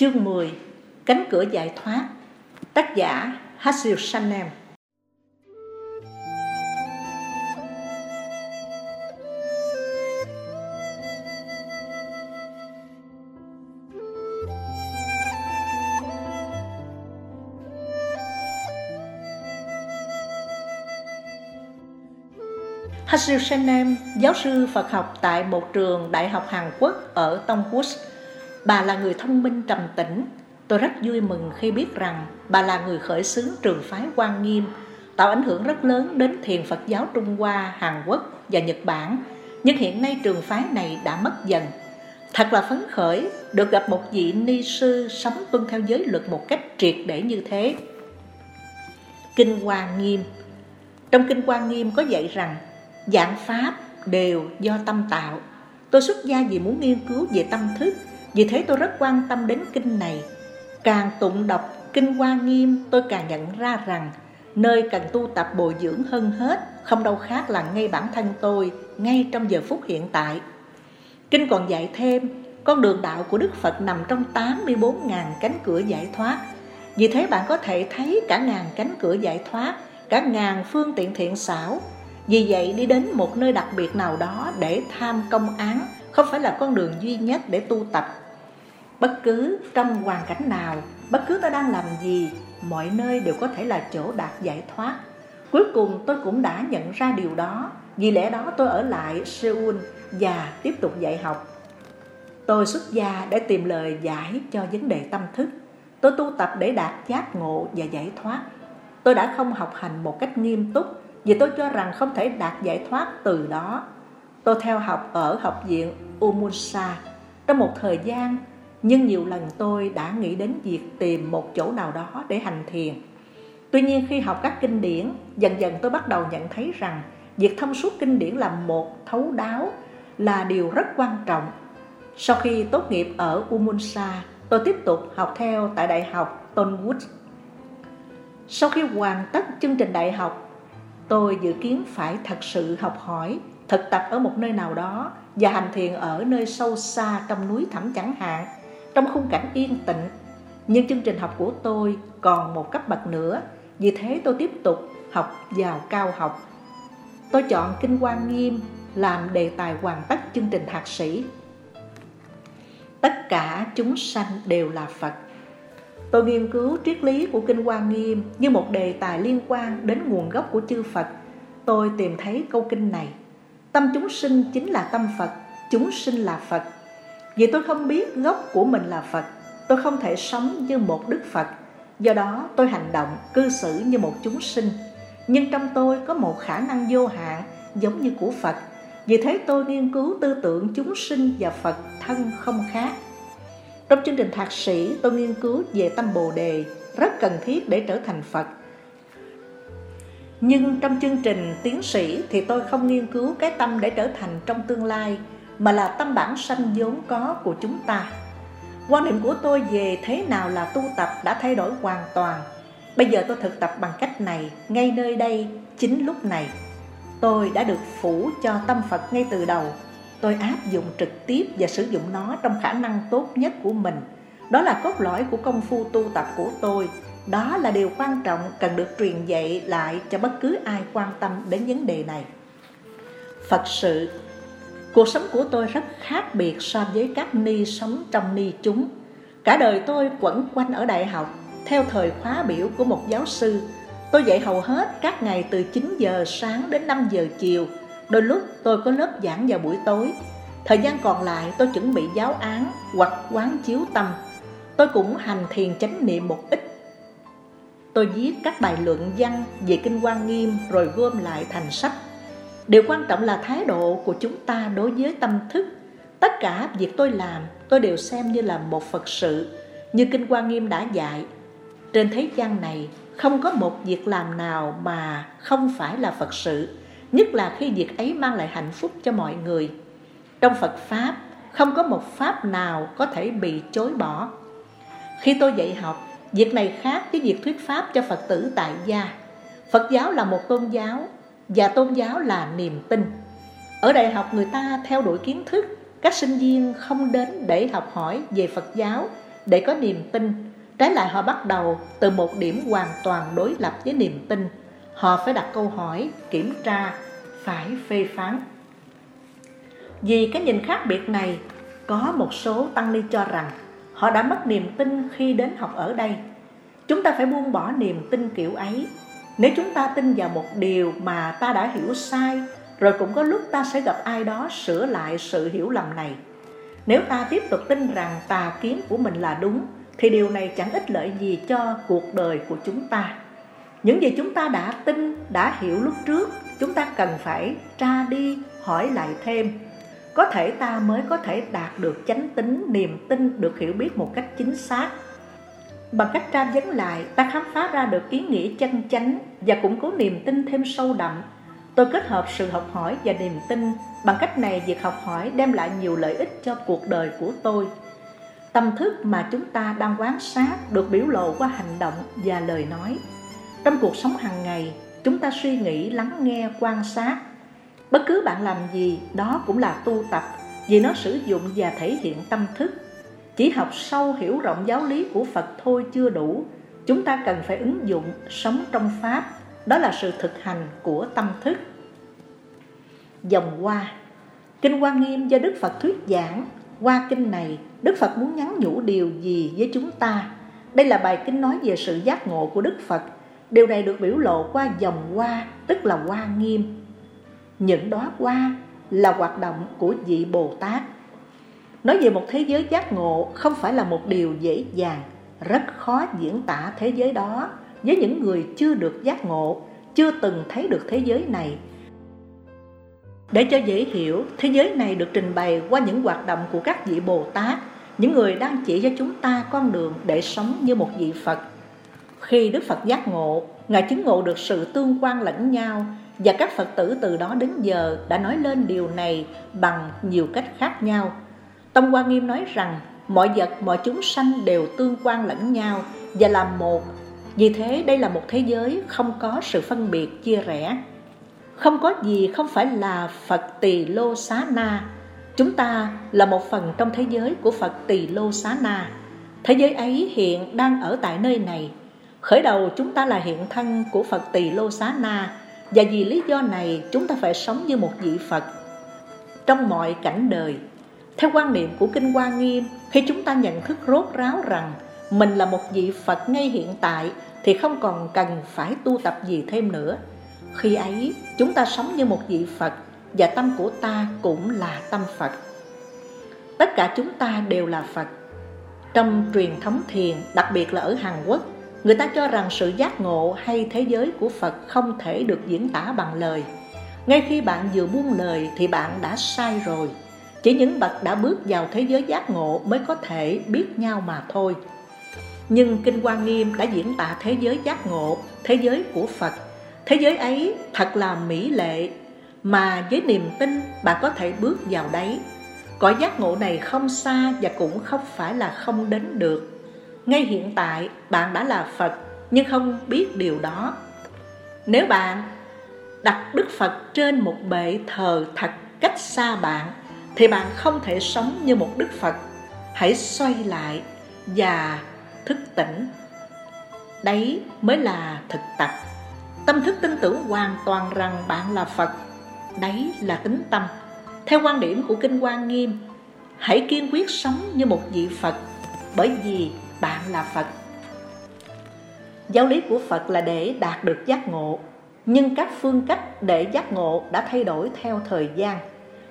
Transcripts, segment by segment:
Chương 10 Cánh cửa giải thoát Tác giả Hasil Sanem. Hasil Sanem, giáo sư Phật học tại một trường đại học Hàn Quốc ở Tông Quốc. Bà là người thông minh trầm tĩnh. Tôi rất vui mừng khi biết rằng bà là người khởi xướng trường phái Quan Nghiêm, tạo ảnh hưởng rất lớn đến thiền Phật giáo Trung Hoa, Hàn Quốc và Nhật Bản. Nhưng hiện nay trường phái này đã mất dần. Thật là phấn khởi được gặp một vị ni sư sống tuân theo giới luật một cách triệt để như thế. Kinh Hoa Nghiêm Trong Kinh Hoa Nghiêm có dạy rằng dạng pháp đều do tâm tạo. Tôi xuất gia vì muốn nghiên cứu về tâm thức vì thế tôi rất quan tâm đến kinh này. Càng tụng đọc kinh Hoa Nghiêm, tôi càng nhận ra rằng Nơi cần tu tập bồi dưỡng hơn hết, Không đâu khác là ngay bản thân tôi, Ngay trong giờ phút hiện tại. Kinh còn dạy thêm, Con đường đạo của Đức Phật nằm trong 84.000 cánh cửa giải thoát. Vì thế bạn có thể thấy cả ngàn cánh cửa giải thoát, Cả ngàn phương tiện thiện xảo. Vì vậy đi đến một nơi đặc biệt nào đó để tham công án. Không phải là con đường duy nhất để tu tập Bất cứ trong hoàn cảnh nào, bất cứ tôi đang làm gì, mọi nơi đều có thể là chỗ đạt giải thoát. Cuối cùng tôi cũng đã nhận ra điều đó, vì lẽ đó tôi ở lại Seoul và tiếp tục dạy học. Tôi xuất gia để tìm lời giải cho vấn đề tâm thức. Tôi tu tập để đạt giác ngộ và giải thoát. Tôi đã không học hành một cách nghiêm túc vì tôi cho rằng không thể đạt giải thoát từ đó. Tôi theo học ở học viện Umunsa. Trong một thời gian, nhưng nhiều lần tôi đã nghĩ đến việc tìm một chỗ nào đó để hành thiền. Tuy nhiên khi học các kinh điển, dần dần tôi bắt đầu nhận thấy rằng việc thông suốt kinh điển là một thấu đáo, là điều rất quan trọng. Sau khi tốt nghiệp ở Umunsa, tôi tiếp tục học theo tại Đại học Tonwood. Sau khi hoàn tất chương trình đại học, tôi dự kiến phải thật sự học hỏi, thực tập ở một nơi nào đó và hành thiền ở nơi sâu xa trong núi thẳm chẳng hạn trong khung cảnh yên tĩnh. Nhưng chương trình học của tôi còn một cấp bậc nữa, vì thế tôi tiếp tục học vào cao học. Tôi chọn Kinh Quan Nghiêm làm đề tài hoàn tất chương trình thạc sĩ. Tất cả chúng sanh đều là Phật. Tôi nghiên cứu triết lý của Kinh Quan Nghiêm như một đề tài liên quan đến nguồn gốc của chư Phật. Tôi tìm thấy câu kinh này. Tâm chúng sinh chính là tâm Phật, chúng sinh là Phật. Vì tôi không biết gốc của mình là Phật Tôi không thể sống như một Đức Phật. Do đó tôi hành động, cư xử như một chúng sinh. Nhưng trong tôi có một khả năng vô hạn giống như của Phật. Vì thế tôi nghiên cứu tư tưởng chúng sinh và Phật thân không khác. Trong chương trình thạc sĩ tôi nghiên cứu về tâm Bồ Đề Rất cần thiết để trở thành Phật nhưng trong chương trình tiến sĩ thì tôi không nghiên cứu cái tâm để trở thành trong tương lai, mà là tâm bản sanh vốn có của chúng ta. Quan niệm của tôi về thế nào là tu tập đã thay đổi hoàn toàn. Bây giờ tôi thực tập bằng cách này, ngay nơi đây, chính lúc này. Tôi đã được phủ cho tâm phật ngay từ đầu. Tôi áp dụng trực tiếp và sử dụng nó trong khả năng tốt nhất của mình. Đó là cốt lõi của công phu tu tập của tôi đó là điều quan trọng cần được truyền dạy lại cho bất cứ ai quan tâm đến vấn đề này phật sự Cuộc sống của tôi rất khác biệt so với các ni sống trong ni chúng. Cả đời tôi quẩn quanh ở đại học, theo thời khóa biểu của một giáo sư. Tôi dạy hầu hết các ngày từ 9 giờ sáng đến 5 giờ chiều. Đôi lúc tôi có lớp giảng vào buổi tối. Thời gian còn lại tôi chuẩn bị giáo án hoặc quán chiếu tâm. Tôi cũng hành thiền chánh niệm một ít. Tôi viết các bài luận văn về Kinh Quan Nghiêm rồi gom lại thành sách Điều quan trọng là thái độ của chúng ta đối với tâm thức. Tất cả việc tôi làm, tôi đều xem như là một Phật sự, như Kinh Quan Nghiêm đã dạy. Trên thế gian này, không có một việc làm nào mà không phải là Phật sự, nhất là khi việc ấy mang lại hạnh phúc cho mọi người. Trong Phật Pháp, không có một Pháp nào có thể bị chối bỏ. Khi tôi dạy học, việc này khác với việc thuyết Pháp cho Phật tử tại gia. Phật giáo là một tôn giáo và tôn giáo là niềm tin. Ở đại học người ta theo đuổi kiến thức, các sinh viên không đến để học hỏi về Phật giáo để có niềm tin. Trái lại họ bắt đầu từ một điểm hoàn toàn đối lập với niềm tin. Họ phải đặt câu hỏi, kiểm tra, phải phê phán. Vì cái nhìn khác biệt này, có một số tăng ni cho rằng họ đã mất niềm tin khi đến học ở đây. Chúng ta phải buông bỏ niềm tin kiểu ấy. Nếu chúng ta tin vào một điều mà ta đã hiểu sai, rồi cũng có lúc ta sẽ gặp ai đó sửa lại sự hiểu lầm này. Nếu ta tiếp tục tin rằng tà kiến của mình là đúng, thì điều này chẳng ích lợi gì cho cuộc đời của chúng ta. Những gì chúng ta đã tin, đã hiểu lúc trước, chúng ta cần phải tra đi, hỏi lại thêm có thể ta mới có thể đạt được chánh tính, niềm tin, được hiểu biết một cách chính xác. Bằng cách tra vấn lại, ta khám phá ra được ý nghĩa chân chánh và củng cố niềm tin thêm sâu đậm. Tôi kết hợp sự học hỏi và niềm tin. Bằng cách này, việc học hỏi đem lại nhiều lợi ích cho cuộc đời của tôi. Tâm thức mà chúng ta đang quán sát được biểu lộ qua hành động và lời nói. Trong cuộc sống hàng ngày, chúng ta suy nghĩ, lắng nghe, quan sát Bất cứ bạn làm gì đó cũng là tu tập vì nó sử dụng và thể hiện tâm thức. Chỉ học sâu hiểu rộng giáo lý của Phật thôi chưa đủ. Chúng ta cần phải ứng dụng sống trong Pháp. Đó là sự thực hành của tâm thức. Dòng hoa Kinh Hoa Nghiêm do Đức Phật thuyết giảng Qua kinh này, Đức Phật muốn nhắn nhủ điều gì với chúng ta? Đây là bài kinh nói về sự giác ngộ của Đức Phật. Điều này được biểu lộ qua dòng hoa, tức là hoa nghiêm những đóa hoa là hoạt động của vị Bồ Tát. Nói về một thế giới giác ngộ không phải là một điều dễ dàng, rất khó diễn tả thế giới đó với những người chưa được giác ngộ, chưa từng thấy được thế giới này. Để cho dễ hiểu, thế giới này được trình bày qua những hoạt động của các vị Bồ Tát, những người đang chỉ cho chúng ta con đường để sống như một vị Phật. Khi Đức Phật giác ngộ, Ngài chứng ngộ được sự tương quan lẫn nhau và các Phật tử từ đó đến giờ đã nói lên điều này bằng nhiều cách khác nhau. Tông Hoa Nghiêm nói rằng mọi vật, mọi chúng sanh đều tương quan lẫn nhau và làm một. Vì thế đây là một thế giới không có sự phân biệt chia rẽ. Không có gì không phải là Phật Tỳ Lô Xá Na. Chúng ta là một phần trong thế giới của Phật Tỳ Lô Xá Na. Thế giới ấy hiện đang ở tại nơi này. Khởi đầu chúng ta là hiện thân của Phật Tỳ Lô Xá Na và vì lý do này chúng ta phải sống như một vị Phật. Trong mọi cảnh đời Theo quan niệm của Kinh Hoa Nghiêm Khi chúng ta nhận thức rốt ráo rằng Mình là một vị Phật ngay hiện tại Thì không còn cần phải tu tập gì thêm nữa. Khi ấy chúng ta sống như một vị Phật Và tâm của ta cũng là tâm Phật. Tất cả chúng ta đều là Phật. Trong truyền thống thiền, đặc biệt là ở Hàn Quốc Người ta cho rằng sự giác ngộ hay thế giới của Phật không thể được diễn tả bằng lời. Ngay khi bạn vừa buông lời thì bạn đã sai rồi. Chỉ những bậc đã bước vào thế giới giác ngộ mới có thể biết nhau mà thôi. Nhưng Kinh Hoa Nghiêm đã diễn tả thế giới giác ngộ, thế giới của Phật. Thế giới ấy thật là mỹ lệ, mà với niềm tin bạn có thể bước vào đấy. Cõi giác ngộ này không xa và cũng không phải là không đến được ngay hiện tại bạn đã là Phật nhưng không biết điều đó. Nếu bạn đặt Đức Phật trên một bệ thờ thật cách xa bạn thì bạn không thể sống như một Đức Phật. Hãy xoay lại và thức tỉnh. Đấy mới là thực tập. Tâm thức tin tưởng hoàn toàn rằng bạn là Phật. Đấy là tính tâm. Theo quan điểm của Kinh Quan Nghiêm, hãy kiên quyết sống như một vị Phật bởi vì bạn là Phật. Giáo lý của Phật là để đạt được giác ngộ, nhưng các phương cách để giác ngộ đã thay đổi theo thời gian.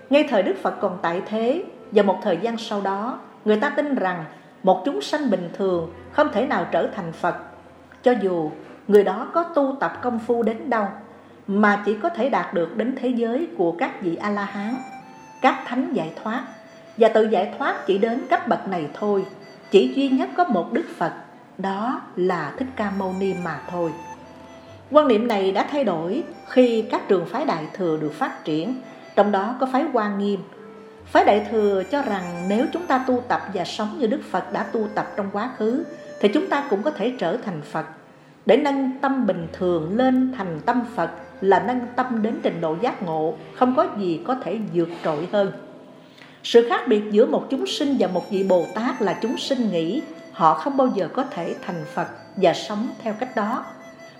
Ngay thời Đức Phật còn tại thế và một thời gian sau đó, người ta tin rằng một chúng sanh bình thường không thể nào trở thành Phật, cho dù người đó có tu tập công phu đến đâu, mà chỉ có thể đạt được đến thế giới của các vị A-la-hán, các thánh giải thoát, và tự giải thoát chỉ đến cấp bậc này thôi chỉ duy nhất có một Đức Phật, đó là Thích Ca Mâu Ni mà thôi. Quan niệm này đã thay đổi khi các trường phái Đại Thừa được phát triển, trong đó có phái Hoa Nghiêm. Phái Đại Thừa cho rằng nếu chúng ta tu tập và sống như Đức Phật đã tu tập trong quá khứ, thì chúng ta cũng có thể trở thành Phật. Để nâng tâm bình thường lên thành tâm Phật là nâng tâm đến trình độ giác ngộ, không có gì có thể vượt trội hơn. Sự khác biệt giữa một chúng sinh và một vị Bồ Tát là chúng sinh nghĩ họ không bao giờ có thể thành Phật và sống theo cách đó.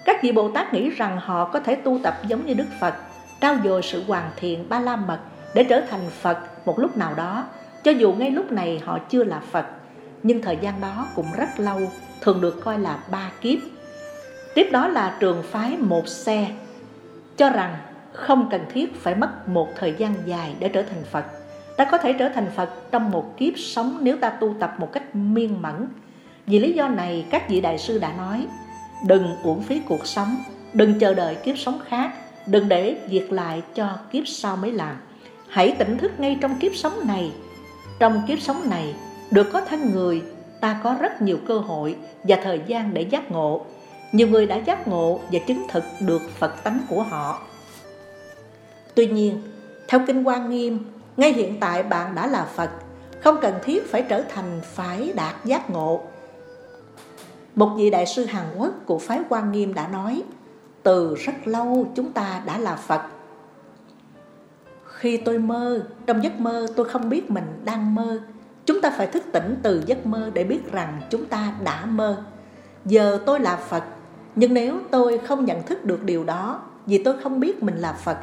Các vị Bồ Tát nghĩ rằng họ có thể tu tập giống như Đức Phật, trao dồi sự hoàn thiện ba la mật để trở thành Phật một lúc nào đó, cho dù ngay lúc này họ chưa là Phật. Nhưng thời gian đó cũng rất lâu, thường được coi là ba kiếp. Tiếp đó là trường phái một xe, cho rằng không cần thiết phải mất một thời gian dài để trở thành Phật. Ta có thể trở thành Phật trong một kiếp sống nếu ta tu tập một cách miên mẫn. Vì lý do này, các vị đại sư đã nói, đừng uổng phí cuộc sống, đừng chờ đợi kiếp sống khác, đừng để việc lại cho kiếp sau mới làm. Hãy tỉnh thức ngay trong kiếp sống này. Trong kiếp sống này, được có thân người, ta có rất nhiều cơ hội và thời gian để giác ngộ. Nhiều người đã giác ngộ và chứng thực được Phật tánh của họ. Tuy nhiên, theo Kinh Quan Nghiêm, ngay hiện tại bạn đã là Phật, không cần thiết phải trở thành phải đạt giác ngộ. Một vị đại sư Hàn Quốc của phái Quan Nghiêm đã nói, từ rất lâu chúng ta đã là Phật. Khi tôi mơ, trong giấc mơ tôi không biết mình đang mơ. Chúng ta phải thức tỉnh từ giấc mơ để biết rằng chúng ta đã mơ. Giờ tôi là Phật, nhưng nếu tôi không nhận thức được điều đó, vì tôi không biết mình là Phật,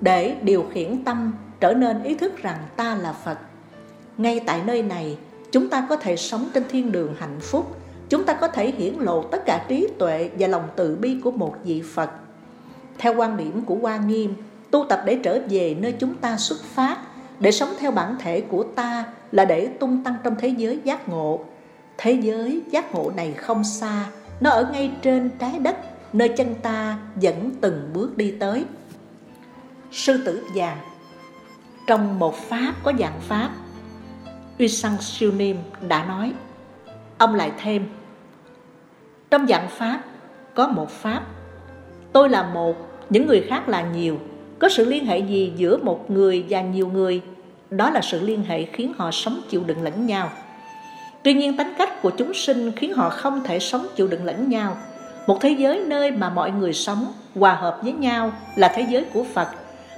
để điều khiển tâm trở nên ý thức rằng ta là Phật. Ngay tại nơi này, chúng ta có thể sống trên thiên đường hạnh phúc, chúng ta có thể hiển lộ tất cả trí tuệ và lòng từ bi của một vị Phật. Theo quan điểm của Hoa Nghiêm, tu tập để trở về nơi chúng ta xuất phát, để sống theo bản thể của ta là để tung tăng trong thế giới giác ngộ. Thế giới giác ngộ này không xa, nó ở ngay trên trái đất, nơi chân ta vẫn từng bước đi tới. Sư tử vàng trong một pháp có dạng pháp. Uy Sang Siêu Niêm đã nói Ông lại thêm Trong dạng pháp có một pháp. Tôi là một, những người khác là nhiều. Có sự liên hệ gì giữa một người và nhiều người? Đó là sự liên hệ khiến họ sống chịu đựng lẫn nhau. Tuy nhiên tính cách của chúng sinh khiến họ không thể sống chịu đựng lẫn nhau. Một thế giới nơi mà mọi người sống hòa hợp với nhau là thế giới của Phật.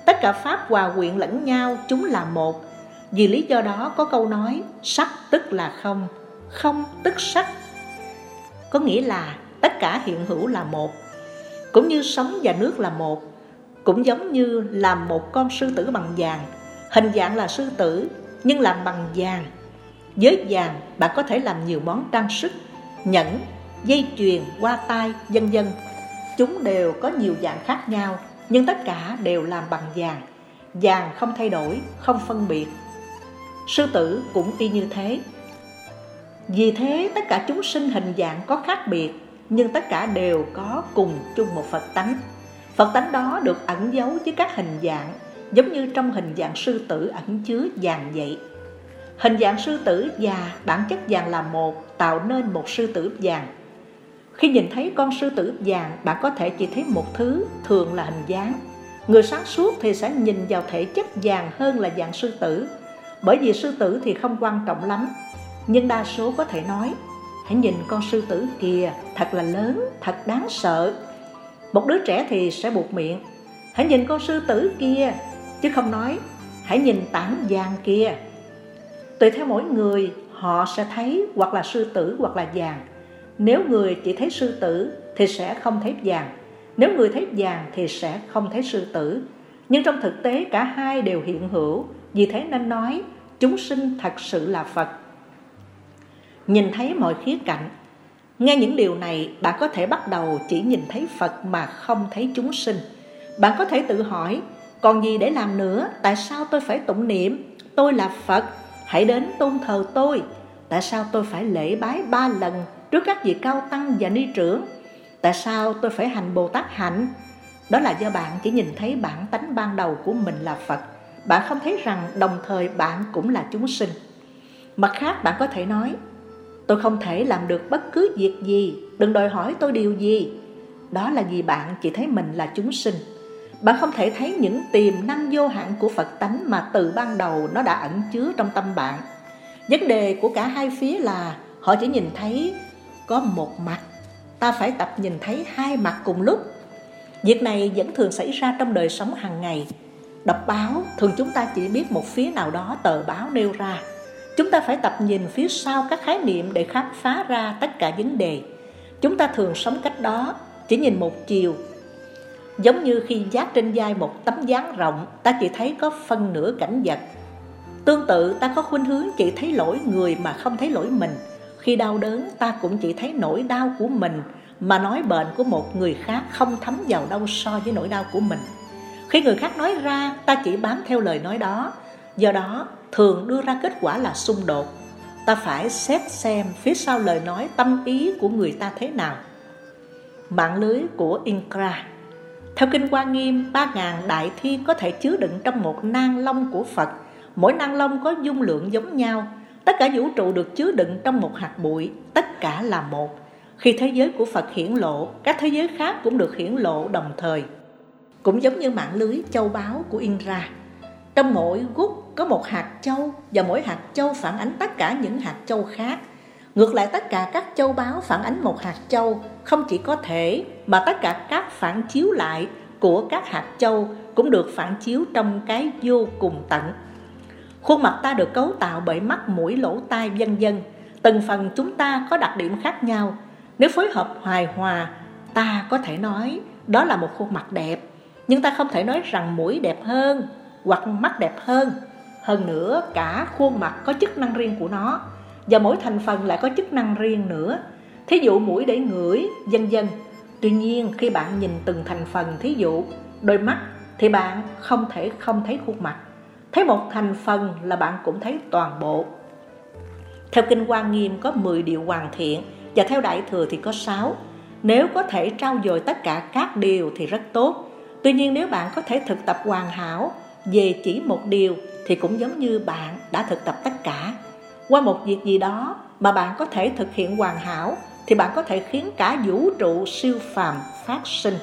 Tất cả Pháp hòa quyện lẫn nhau, chúng là một. Vì lý do đó có câu nói, sắc tức là không, không tức sắc. Có nghĩa là tất cả hiện hữu là một. Cũng như sống và nước là một. Cũng giống như làm một con sư tử bằng vàng. Hình dạng là sư tử, nhưng làm bằng vàng. Với vàng, bạn có thể làm nhiều món trang sức, nhẫn, dây chuyền, hoa tai, vân vân. Chúng đều có nhiều dạng khác nhau nhưng tất cả đều làm bằng vàng. Vàng không thay đổi, không phân biệt. Sư tử cũng y như thế. Vì thế tất cả chúng sinh hình dạng có khác biệt, nhưng tất cả đều có cùng chung một phật tánh. Phật tánh đó được ẩn giấu với các hình dạng, giống như trong hình dạng sư tử ẩn chứa vàng vậy. Hình dạng sư tử và bản chất vàng là một, tạo nên một sư tử vàng khi nhìn thấy con sư tử vàng, bạn có thể chỉ thấy một thứ, thường là hình dáng. Người sáng suốt thì sẽ nhìn vào thể chất vàng hơn là dạng sư tử, bởi vì sư tử thì không quan trọng lắm. Nhưng đa số có thể nói, hãy nhìn con sư tử kìa, thật là lớn, thật đáng sợ. Một đứa trẻ thì sẽ buộc miệng, hãy nhìn con sư tử kia, chứ không nói, hãy nhìn tảng vàng kia. Tùy theo mỗi người, họ sẽ thấy hoặc là sư tử hoặc là vàng nếu người chỉ thấy sư tử thì sẽ không thấy vàng. Nếu người thấy vàng thì sẽ không thấy sư tử. Nhưng trong thực tế, cả hai đều hiện hữu. Vì thế nên nói, chúng sinh thật sự là Phật. Nhìn thấy mọi khía cạnh, Nghe những điều này, bạn có thể bắt đầu chỉ nhìn thấy Phật mà không thấy chúng sinh. Bạn có thể tự hỏi, Còn gì để làm nữa? Tại sao tôi phải tụng niệm? Tôi là Phật. Hãy đến tôn thờ tôi. Tại sao tôi phải lễ bái ba lần? Trước các vị cao tăng và ni trưởng. Tại sao tôi phải hành bồ tát hạnh? Đó là do bạn chỉ nhìn thấy bản tánh ban đầu của mình là phật. Bạn không thấy rằng đồng thời bạn cũng là chúng sinh. Mặt khác, bạn có thể nói, tôi không thể làm được bất cứ việc gì, đừng đòi hỏi tôi điều gì. Đó là vì bạn chỉ thấy mình là chúng sinh. Bạn không thể thấy những tiềm năng vô hạn của phật tánh mà từ ban đầu nó đã ẩn chứa trong tâm bạn. Vấn đề của cả hai phía là, họ chỉ nhìn thấy có một mặt ta phải tập nhìn thấy hai mặt cùng lúc việc này vẫn thường xảy ra trong đời sống hàng ngày đọc báo thường chúng ta chỉ biết một phía nào đó tờ báo nêu ra Chúng ta phải tập nhìn phía sau các khái niệm để khám phá ra tất cả vấn đề. Chúng ta thường sống cách đó, chỉ nhìn một chiều. Giống như khi giác trên vai một tấm dáng rộng, ta chỉ thấy có phân nửa cảnh vật. Tương tự ta có khuynh hướng chỉ thấy lỗi người mà không thấy lỗi mình. Khi đau đớn ta cũng chỉ thấy nỗi đau của mình mà nói bệnh của một người khác không thấm vào đâu so với nỗi đau của mình. Khi người khác nói ra ta chỉ bám theo lời nói đó. Do đó thường đưa ra kết quả là xung đột. Ta phải xét xem phía sau lời nói tâm ý của người ta thế nào. Mạng lưới của Inkra Theo Kinh Hoa Nghiêm, ba ngàn đại thiên có thể chứa đựng trong một nang long của Phật. Mỗi nang long có dung lượng giống nhau. Tất cả vũ trụ được chứa đựng trong một hạt bụi, Tất cả là một Khi thế giới của Phật hiển lộ, Các thế giới khác cũng được hiển lộ đồng thời cũng giống như mạng lưới châu báu của Indra. Trong mỗi gút có một hạt châu và mỗi hạt châu phản ánh tất cả những hạt châu khác. Ngược lại tất cả các châu báu phản ánh một hạt châu, không chỉ có thể, mà tất cả các phản chiếu lại của các hạt châu cũng được phản chiếu trong cái vô cùng tận. Khuôn mặt ta được cấu tạo bởi mắt, mũi, lỗ tai, vân vân. Từng phần chúng ta có đặc điểm khác nhau. Nếu phối hợp hoài hòa, ta có thể nói đó là một khuôn mặt đẹp. Nhưng ta không thể nói rằng mũi đẹp hơn hoặc mắt đẹp hơn. Hơn nữa cả khuôn mặt có chức năng riêng của nó và mỗi thành phần lại có chức năng riêng nữa. Thí dụ mũi để ngửi vân vân. Tuy nhiên khi bạn nhìn từng thành phần thí dụ đôi mắt thì bạn không thể không thấy khuôn mặt thấy một thành phần là bạn cũng thấy toàn bộ theo kinh quan nghiêm có 10 điều hoàn thiện và theo đại thừa thì có 6 nếu có thể trao dồi tất cả các điều thì rất tốt Tuy nhiên nếu bạn có thể thực tập hoàn hảo về chỉ một điều thì cũng giống như bạn đã thực tập tất cả. Qua một việc gì đó mà bạn có thể thực hiện hoàn hảo thì bạn có thể khiến cả vũ trụ siêu phàm phát sinh.